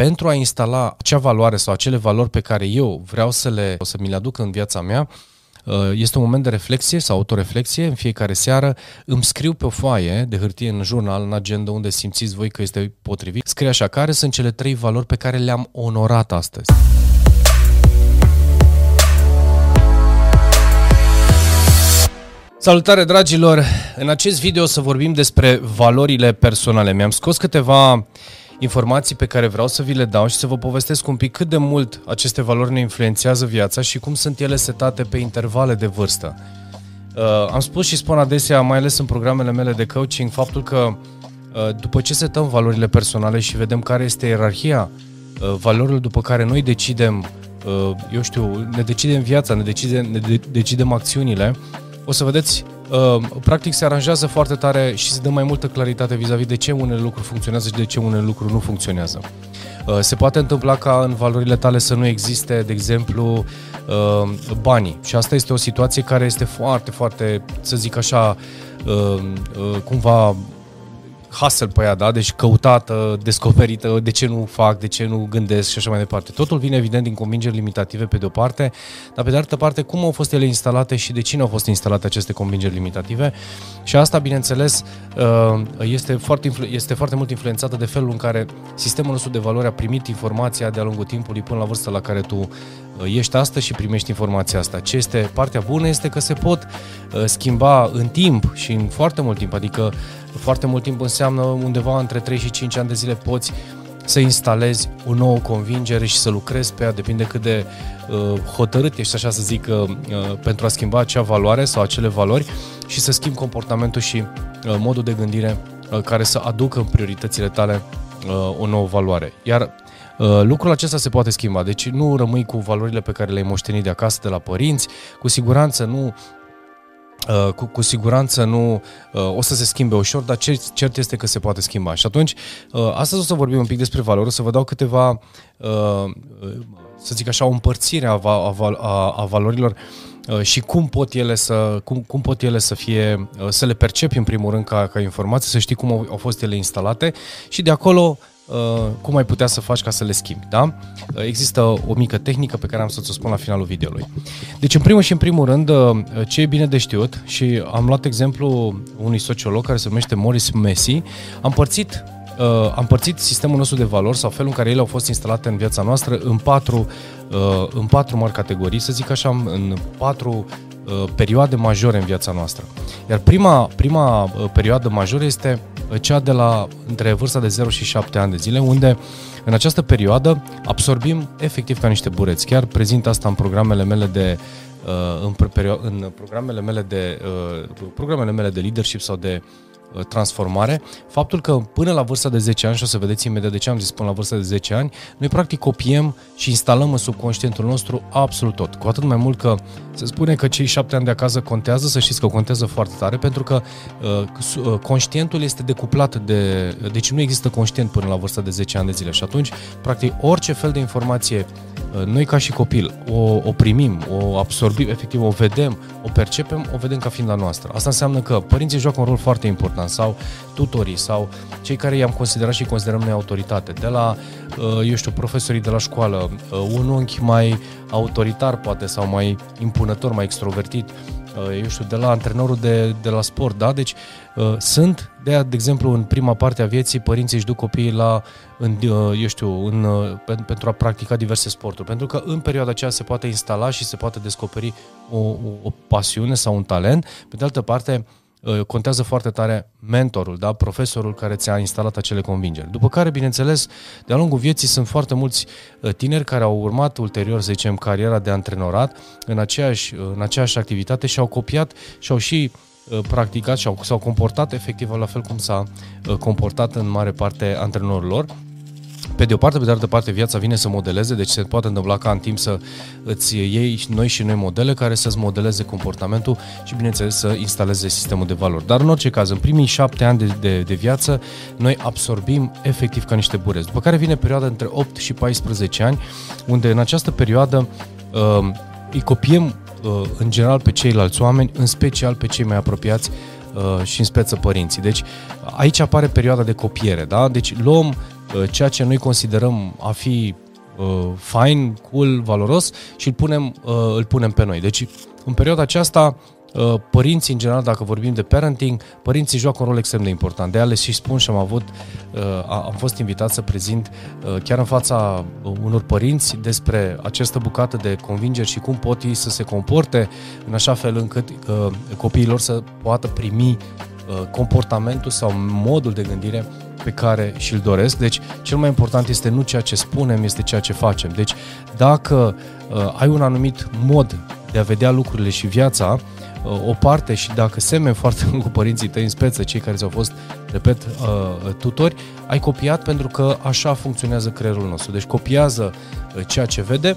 pentru a instala acea valoare sau acele valori pe care eu vreau să, le, să mi le aduc în viața mea, uh, este un moment de reflexie sau autoreflexie. În fiecare seară îmi scriu pe o foaie de hârtie în jurnal, în agenda, unde simțiți voi că este potrivit. Scrie așa, care sunt cele trei valori pe care le-am onorat astăzi. Salutare dragilor! În acest video o să vorbim despre valorile personale. Mi-am scos câteva informații pe care vreau să vi le dau și să vă povestesc un pic cât de mult aceste valori ne influențează viața și cum sunt ele setate pe intervale de vârstă. Uh, am spus și spun adesea, mai ales în programele mele de coaching, faptul că uh, după ce setăm valorile personale și vedem care este ierarhia uh, valorilor după care noi decidem, uh, eu știu, ne decidem viața, ne decidem, ne de- decidem acțiunile, o să vedeți, uh, practic se aranjează foarte tare și se dă mai multă claritate vis-a-vis de ce unele lucruri funcționează și de ce unele lucruri nu funcționează. Uh, se poate întâmpla ca în valorile tale să nu existe, de exemplu, uh, banii. Și asta este o situație care este foarte, foarte, să zic așa, uh, uh, cumva hustle pe ea, da? Deci căutată, descoperită, de ce nu fac, de ce nu gândesc și așa mai departe. Totul vine evident din convingeri limitative pe de o parte, dar pe de altă parte cum au fost ele instalate și de cine au fost instalate aceste convingeri limitative și asta, bineînțeles, uh, este foarte, influ- este foarte mult influențată de felul în care sistemul nostru de valori a primit informația de-a lungul timpului până la vârsta la care tu uh, ești astăzi și primești informația asta. Ce este partea bună este că se pot uh, schimba în timp și în foarte mult timp, adică foarte mult timp înseamnă undeva între 3 și 5 ani de zile poți să instalezi o nouă convingere și să lucrezi pe ea, depinde cât de uh, hotărât ești, așa să zic, uh, pentru a schimba acea valoare sau acele valori și să schimbi comportamentul și uh, modul de gândire uh, care să aducă în prioritățile tale uh, o nouă valoare. Iar uh, lucrul acesta se poate schimba, deci nu rămâi cu valorile pe care le-ai moștenit de acasă, de la părinți, cu siguranță nu Uh, cu, cu siguranță nu uh, o să se schimbe ușor, dar cert, cert este că se poate schimba. Și atunci, uh, astăzi o să vorbim un pic despre valori, o să vă dau câteva, uh, să zic așa, o împărțire a, a, a, a valorilor uh, și cum pot ele să, cum, cum pot ele să fie, uh, să le percepi în primul rând ca, ca informație, să știi cum au, au fost ele instalate și de acolo Uh, cum ai putea să faci ca să le schimbi, da? Uh, există o mică tehnică pe care am să ți-o spun la finalul videoului. Deci, în primul și în primul rând, uh, ce e bine de știut, și am luat exemplu unui sociolog care se numește Morris Messi, am părțit uh, am părțit sistemul nostru de valori sau felul în care ele au fost instalate în viața noastră în patru, uh, în patru mari categorii, să zic așa, în patru uh, perioade majore în viața noastră. Iar prima, prima uh, perioadă majoră este cea de la între vârsta de 0 și 7 ani de zile, unde în această perioadă absorbim efectiv ca niște bureți. Chiar prezint asta în programele mele de în, în programele mele de programele mele de leadership sau de Uh, transformare, faptul că până la vârsta de 10 ani, și o să vedeți imediat de ce am zis până la vârsta de 10 ani, noi practic copiem și instalăm în subconștientul nostru absolut tot. Cu atât mai mult că se spune că cei 7 ani de acasă contează, să știți că contează foarte tare, pentru că uh, uh, conștientul este decuplat de... Deci nu există conștient până la vârsta de 10 ani de zile și atunci, practic, orice fel de informație uh, noi ca și copil o, o primim, o absorbim, efectiv o vedem, o percepem, o vedem ca fiind la noastră. Asta înseamnă că părinții joacă un rol foarte important important sau tutorii sau cei care i-am considerat și considerăm noi autoritate, de la, uh, eu știu, profesorii de la școală, uh, un unchi mai autoritar poate sau mai impunător, mai extrovertit, uh, eu știu, de la antrenorul de, de la sport, da? Deci sunt, de, de exemplu, în prima parte a vieții, părinții își duc copiii la, în, eu știu, în, pentru a practica diverse sporturi, pentru că în perioada aceea se poate instala și se poate descoperi o, o, o pasiune sau un talent. Pe de altă parte, Uh, contează foarte tare mentorul, da? profesorul care ți-a instalat acele convingeri. După care, bineînțeles, de-a lungul vieții sunt foarte mulți uh, tineri care au urmat ulterior, să zicem, cariera de antrenorat în aceeași, uh, în aceeași activitate și au copiat și au și practicat și au, s-au comportat efectiv la fel cum s-a comportat în mare parte antrenorul lor pe de o parte, pe de altă parte, viața vine să modeleze, deci se poate întâmpla ca în timp să îți iei noi și noi modele care să-ți modeleze comportamentul și, bineînțeles, să instaleze sistemul de valori. Dar, în orice caz, în primii șapte ani de, de, de viață, noi absorbim efectiv ca niște burezi. După care vine perioada între 8 și 14 ani, unde în această perioadă uh, îi copiem uh, în general pe ceilalți oameni, în special pe cei mai apropiați uh, și în speță părinții. Deci aici apare perioada de copiere, da? Deci luăm uh, ceea ce noi considerăm a fi uh, fine, cool, valoros și îl punem, uh, îl punem pe noi. Deci, în perioada aceasta, uh, părinții, în general, dacă vorbim de parenting, părinții joacă un rol extrem de important. De ales și spun și am avut, uh, am fost invitat să prezint uh, chiar în fața unor părinți despre această bucată de convingeri și cum pot ei să se comporte în așa fel încât copiilor să poată primi comportamentul sau modul de gândire pe care și-l doresc. Deci, cel mai important este nu ceea ce spunem, este ceea ce facem. Deci, dacă uh, ai un anumit mod de a vedea lucrurile și viața, uh, o parte și dacă semeni foarte mult cu părinții tăi în speță, cei care ți-au fost, repet, uh, tutori, ai copiat pentru că așa funcționează creierul nostru. Deci copiază uh, ceea ce vede,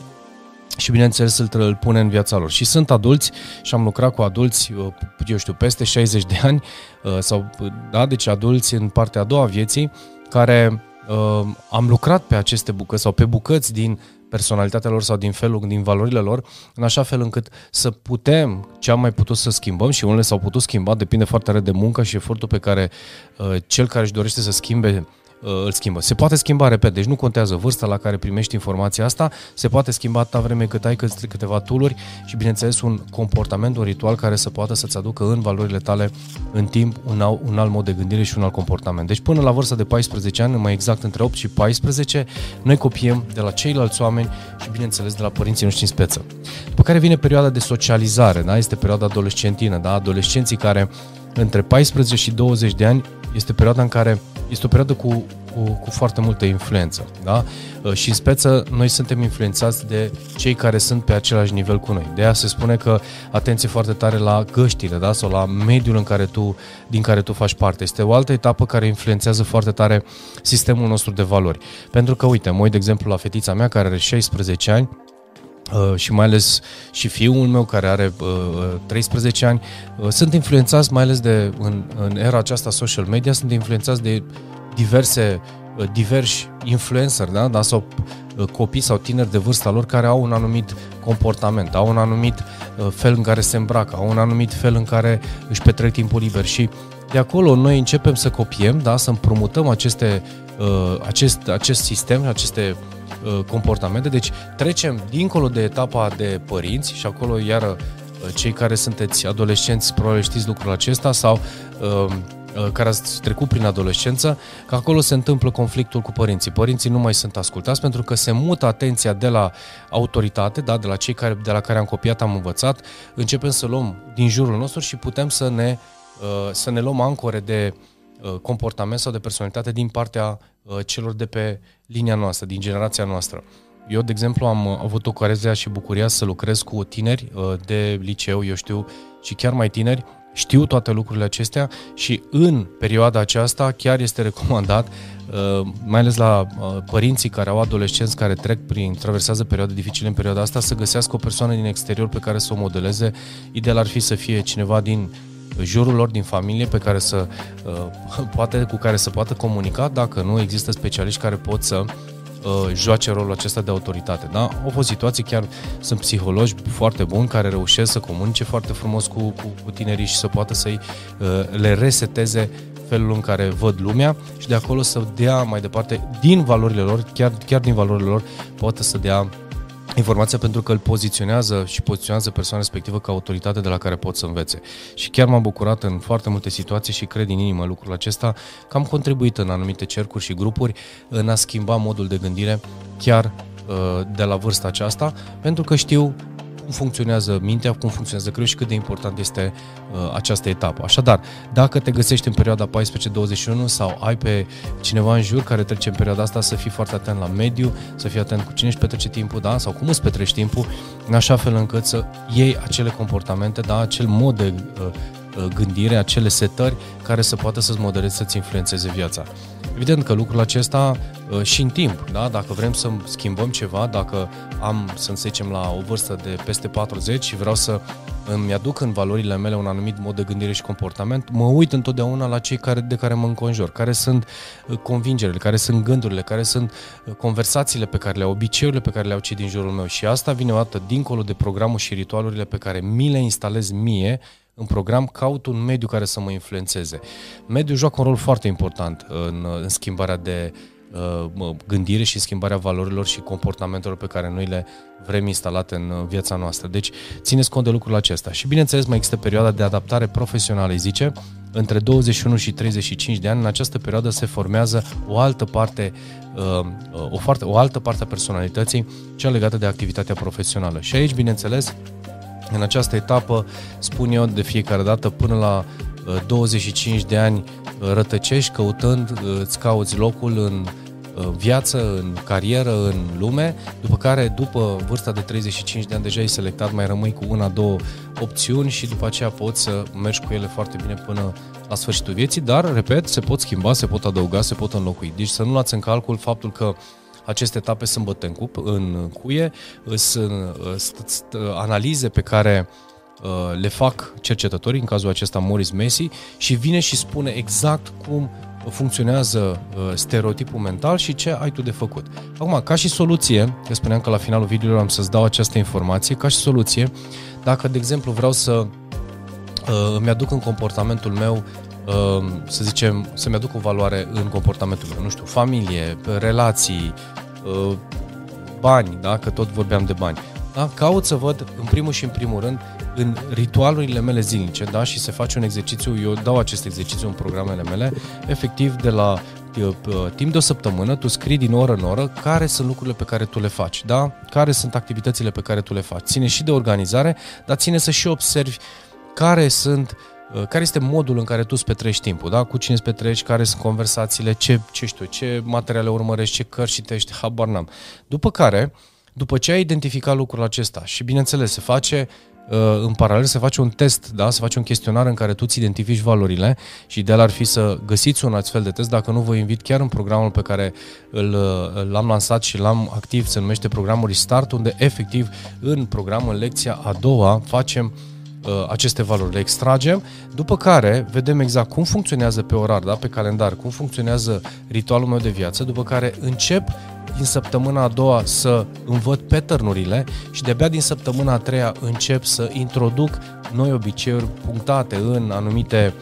și bineînțeles îl, îl pune în viața lor. Și sunt adulți și am lucrat cu adulți, uh, eu știu, peste 60 de ani, uh, sau, da, deci adulți în partea a doua vieții, care uh, am lucrat pe aceste bucăți sau pe bucăți din personalitatea lor sau din felul, din valorile lor, în așa fel încât să putem ce am mai putut să schimbăm și unele s-au putut schimba, depinde foarte tare de muncă și efortul pe care uh, cel care își dorește să schimbe Uh, îl schimbă. Se poate schimba, repet, deci nu contează vârsta la care primești informația asta, se poate schimba atâta vreme cât ai câteva tooluri și, bineînțeles, un comportament, un ritual care să poată să-ți aducă în valorile tale în timp un, alt, un alt mod de gândire și un alt comportament. Deci până la vârsta de 14 ani, mai exact între 8 și 14, noi copiem de la ceilalți oameni și, bineînțeles, de la părinții noștri în speță. După care vine perioada de socializare, da? este perioada adolescentină, da? adolescenții care între 14 și 20 de ani este perioada în care este o perioadă cu, cu, cu foarte multă influență. Da? Uh, și în speță, noi suntem influențați de cei care sunt pe același nivel cu noi. De aia se spune că atenție foarte tare la găștile da? sau la mediul în care tu, din care tu faci parte. Este o altă etapă care influențează foarte tare sistemul nostru de valori. Pentru că, uite, mă uit de exemplu la fetița mea care are 16 ani, Uh, și mai ales și fiul meu care are uh, 13 ani, uh, sunt influențați mai ales de, în, în era aceasta social media, sunt influențați de diverse, uh, diversi influencer, da? da? sau uh, copii sau tineri de vârsta lor care au un anumit comportament, au un anumit uh, fel în care se îmbracă, au un anumit fel în care își petrec timpul liber și de acolo noi începem să copiem, da? să împrumutăm aceste, uh, acest, acest sistem, aceste Uh, comportamente. Deci trecem dincolo de etapa de părinți și acolo iară uh, cei care sunteți adolescenți probabil știți lucrul acesta sau uh, care ați trecut prin adolescență, că acolo se întâmplă conflictul cu părinții. Părinții nu mai sunt ascultați pentru că se mută atenția de la autoritate, da, de la cei care, de la care am copiat, am învățat, începem să luăm din jurul nostru și putem să ne, să ne luăm ancore de comportament sau de personalitate din partea celor de pe linia noastră, din generația noastră. Eu, de exemplu, am avut ocazia și bucuria să lucrez cu tineri uh, de liceu, eu știu, și chiar mai tineri, știu toate lucrurile acestea și în perioada aceasta chiar este recomandat, uh, mai ales la uh, părinții care au adolescenți care trec prin, traversează perioade dificile în perioada asta, să găsească o persoană din exterior pe care să o modeleze. Ideal ar fi să fie cineva din jurul lor, din familie, pe care să, uh, poate, cu care să poată comunica, dacă nu există specialiști care pot să uh, joace rolul acesta de autoritate. Da? Au fost situații, chiar sunt psihologi foarte buni care reușesc să comunice foarte frumos cu, cu, cu tinerii și să poată să-i uh, le reseteze felul în care văd lumea și de acolo să dea mai departe din valorile lor, chiar, chiar din valorile lor, poate să dea informația pentru că îl poziționează și poziționează persoana respectivă ca autoritate de la care pot să învețe. Și chiar m-am bucurat în foarte multe situații și cred din inimă lucrul acesta că am contribuit în anumite cercuri și grupuri în a schimba modul de gândire chiar uh, de la vârsta aceasta, pentru că știu cum funcționează mintea, cum funcționează creierul și cât de important este uh, această etapă. Așadar, dacă te găsești în perioada 14-21 sau ai pe cineva în jur care trece în perioada asta, să fii foarte atent la mediu, să fii atent cu cine își petrece timpul, da? sau cum îți petreci timpul, în așa fel încât să iei acele comportamente, da? acel mod de uh, uh gândire, acele setări care să poată să-ți modeleze, să-ți influențeze viața. Evident că lucrul acesta uh, și în timp, da? dacă vrem să schimbăm ceva, dacă am, să zicem, la o vârstă de peste 40 și vreau să îmi aduc în valorile mele un anumit mod de gândire și comportament, mă uit întotdeauna la cei care, de care mă înconjor, care sunt uh, convingerile, care sunt gândurile, care sunt uh, conversațiile pe care le au, obiceiurile pe care le au cei din jurul meu. Și asta vine o dată dincolo de programul și ritualurile pe care mi le instalez mie în program, caut un mediu care să mă influențeze. Mediul joacă un rol foarte important în, în schimbarea de uh, gândire și schimbarea valorilor și comportamentelor pe care noi le vrem instalate în uh, viața noastră. Deci, țineți cont de lucrul acesta. Și, bineînțeles, mai există perioada de adaptare profesională, îi zice, între 21 și 35 de ani. În această perioadă se formează o altă parte uh, o, foarte, o altă parte a personalității, cea legată de activitatea profesională. Și aici, bineînțeles, în această etapă, spun eu de fiecare dată, până la 25 de ani rătăcești căutând, îți cauți locul în viață, în carieră, în lume, după care, după vârsta de 35 de ani, deja ai selectat, mai rămâi cu una, două opțiuni și după aceea poți să mergi cu ele foarte bine până la sfârșitul vieții, dar, repet, se pot schimba, se pot adăuga, se pot înlocui. Deci să nu luați în calcul faptul că aceste etape sunt băte în, cup, în cuie, sunt analize pe care uh, le fac cercetătorii, în cazul acesta Morris Messi, și vine și spune exact cum funcționează uh, stereotipul mental și ce ai tu de făcut. Acum, ca și soluție, că spuneam că la finalul videoului am să-ți dau această informație, ca și soluție, dacă, de exemplu, vreau să uh, îmi aduc în comportamentul meu uh, să zicem, să-mi aduc o valoare în comportamentul meu, nu știu, familie, relații, uh, bani, da? că tot vorbeam de bani. Da? Caut să văd, în primul și în primul rând, în ritualurile mele zilnice, da? și se face un exercițiu, eu dau acest exercițiu în programele mele, efectiv de la uh, timp de o săptămână, tu scrii din oră în oră care sunt lucrurile pe care tu le faci, da? care sunt activitățile pe care tu le faci. Ține și de organizare, dar ține să și observi care sunt uh, care este modul în care tu îți petrești timpul, da? cu cine îți petreci, care sunt conversațiile, ce, ce știu, ce materiale urmărești, ce cărți citești, habar n-am. După care, după ce ai identificat lucrul acesta și bineînțeles se face uh, în paralel se face un test, da? se face un chestionar în care tu îți identifici valorile și ideal ar fi să găsiți un astfel de test, dacă nu vă invit chiar în programul pe care îl, uh, l-am lansat și l-am activ, se numește programul Restart, unde efectiv în program, în lecția a doua, facem uh, Uh, aceste valori, le extragem, după care vedem exact cum funcționează pe orar, da, pe calendar, cum funcționează ritualul meu de viață, după care încep din săptămâna a doua să învăț pattern și de-abia din săptămâna a treia încep să introduc noi obiceiuri punctate în anumite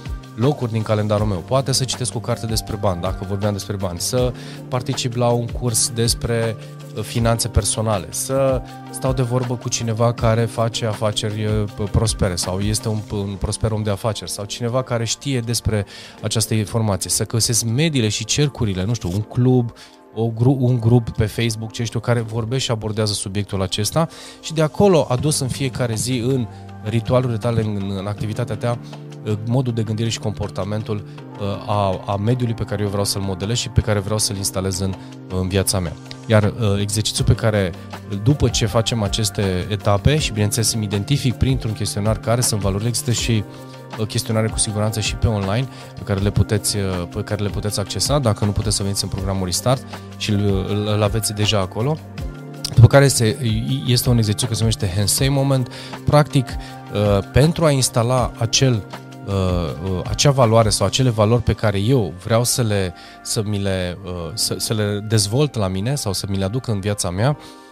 locuri din calendarul meu. Poate să citesc o carte despre bani, dacă vorbeam despre bani, să particip la un curs despre finanțe personale, să stau de vorbă cu cineva care face afaceri uh, prospere sau este un, un prosper om de afaceri sau cineva care știe despre această informație, să găsesc mediile și cercurile, nu știu, un club, o gru- un grup pe Facebook, ce știu, care vorbește și abordează subiectul acesta și de acolo adus în fiecare zi în ritualurile tale, în, în activitatea ta, uh, modul de gândire și comportamentul uh, a, a mediului pe care eu vreau să-l modelez și pe care vreau să-l instalez în, în viața mea. Iar uh, exercițiul pe care, după ce facem aceste etape și bineînțeles îmi identific printr-un chestionar care sunt valorile, există și uh, chestionare cu siguranță și pe online pe care le puteți, uh, pe care le puteți accesa dacă nu puteți să veniți în programul Restart și îl, îl aveți deja acolo. După care este, este un exercițiu care se numește Hensei Moment. Practic, uh, pentru a instala acel Uh, uh, acea valoare sau acele valori pe care eu vreau să le să mi le uh, să, să le dezvolt la mine sau să mi le aduc în viața mea, Uh,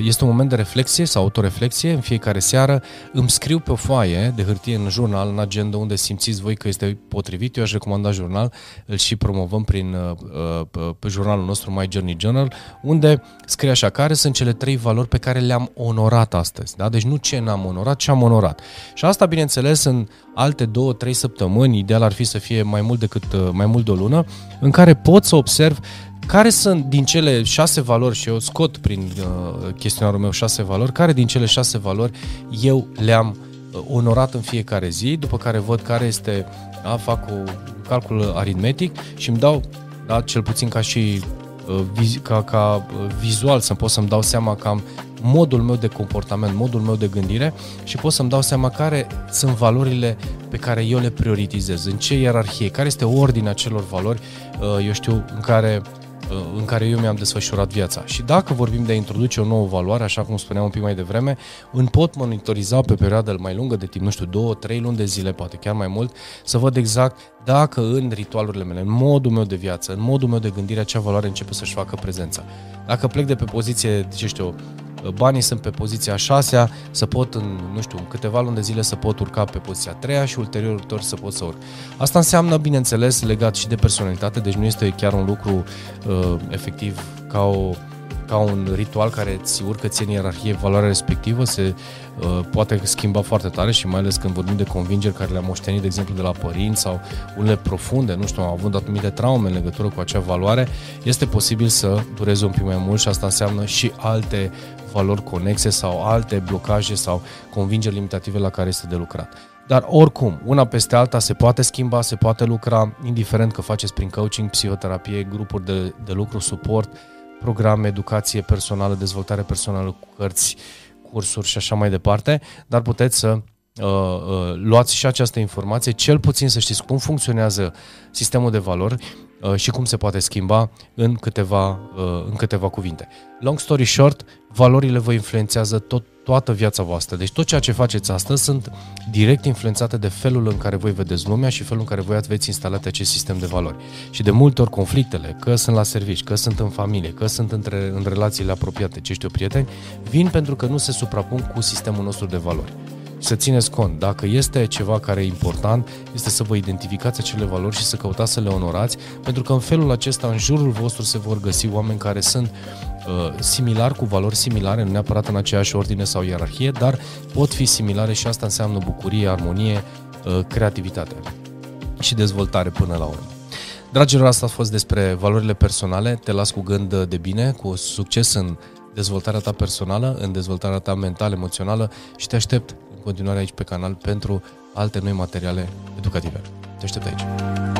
este un moment de reflexie sau autoreflexie. În fiecare seară îmi scriu pe o foaie de hârtie în jurnal, în agenda, unde simțiți voi că este potrivit. Eu aș recomanda jurnal, îl și promovăm prin uh, uh, pe jurnalul nostru My Journey Journal, unde scrie așa, care sunt cele trei valori pe care le-am onorat astăzi. Da? Deci nu ce n-am onorat, ce am onorat. Și asta, bineînțeles, în alte două, trei săptămâni, ideal ar fi să fie mai mult decât mai mult de o lună, în care pot să observ care sunt din cele șase valori, și eu scot prin uh, chestionarul meu șase valori, care din cele șase valori eu le-am uh, onorat în fiecare zi, după care văd care este, da, fac un calcul aritmetic și îmi dau, da, cel puțin ca și uh, ca, ca uh, vizual să pot să-mi dau seama că am modul meu de comportament, modul meu de gândire și pot să-mi dau seama care sunt valorile pe care eu le prioritizez, în ce ierarhie, care este ordinea celor valori, uh, eu știu, în care în care eu mi-am desfășurat viața. Și dacă vorbim de a introduce o nouă valoare, așa cum spuneam un pic mai devreme, îmi pot monitoriza pe perioadă mai lungă de timp, nu știu, două, trei luni de zile, poate chiar mai mult, să văd exact dacă în ritualurile mele, în modul meu de viață, în modul meu de gândire, acea valoare începe să-și facă prezența. Dacă plec de pe poziție, ce știu, banii sunt pe poziția 6 să pot în, nu știu, în câteva luni de zile să pot urca pe poziția 3 și ulterior să pot să urc. Asta înseamnă, bineînțeles, legat și de personalitate, deci nu este chiar un lucru uh, efectiv ca o ca un ritual care îți urcă ție în ierarhie valoarea respectivă, se uh, poate schimba foarte tare și mai ales când vorbim de convingeri care le-am moștenit, de exemplu, de la părinți sau unele profunde, nu știu, am avut anumite traume în legătură cu acea valoare, este posibil să dureze un pic mai mult și asta înseamnă și alte valori conexe sau alte blocaje sau convingeri limitative la care este de lucrat. Dar oricum, una peste alta se poate schimba, se poate lucra, indiferent că faceți prin coaching, psihoterapie, grupuri de, de lucru, suport, programe, educație personală, dezvoltare personală cu cărți, cursuri și așa mai departe, dar puteți să uh, uh, luați și această informație, cel puțin să știți cum funcționează sistemul de valori uh, și cum se poate schimba în câteva, uh, în câteva cuvinte. Long story short, valorile vă influențează tot, toată viața voastră. Deci tot ceea ce faceți astăzi sunt direct influențate de felul în care voi vedeți lumea și felul în care voi aveți instalat acest sistem de valori. Și de multe ori conflictele, că sunt la servici, că sunt în familie, că sunt între, în relațiile apropiate, ce știu, prieteni, vin pentru că nu se suprapun cu sistemul nostru de valori să țineți cont. Dacă este ceva care e important, este să vă identificați acele valori și să căutați să le onorați, pentru că în felul acesta, în jurul vostru se vor găsi oameni care sunt uh, similari, cu valori similare, nu neapărat în aceeași ordine sau ierarhie, dar pot fi similare și asta înseamnă bucurie, armonie, uh, creativitate și dezvoltare până la urmă. Dragilor, asta a fost despre valorile personale. Te las cu gând de bine, cu succes în dezvoltarea ta personală, în dezvoltarea ta mentală, emoțională și te aștept în continuare aici pe canal pentru alte noi materiale educative. Te aștept aici!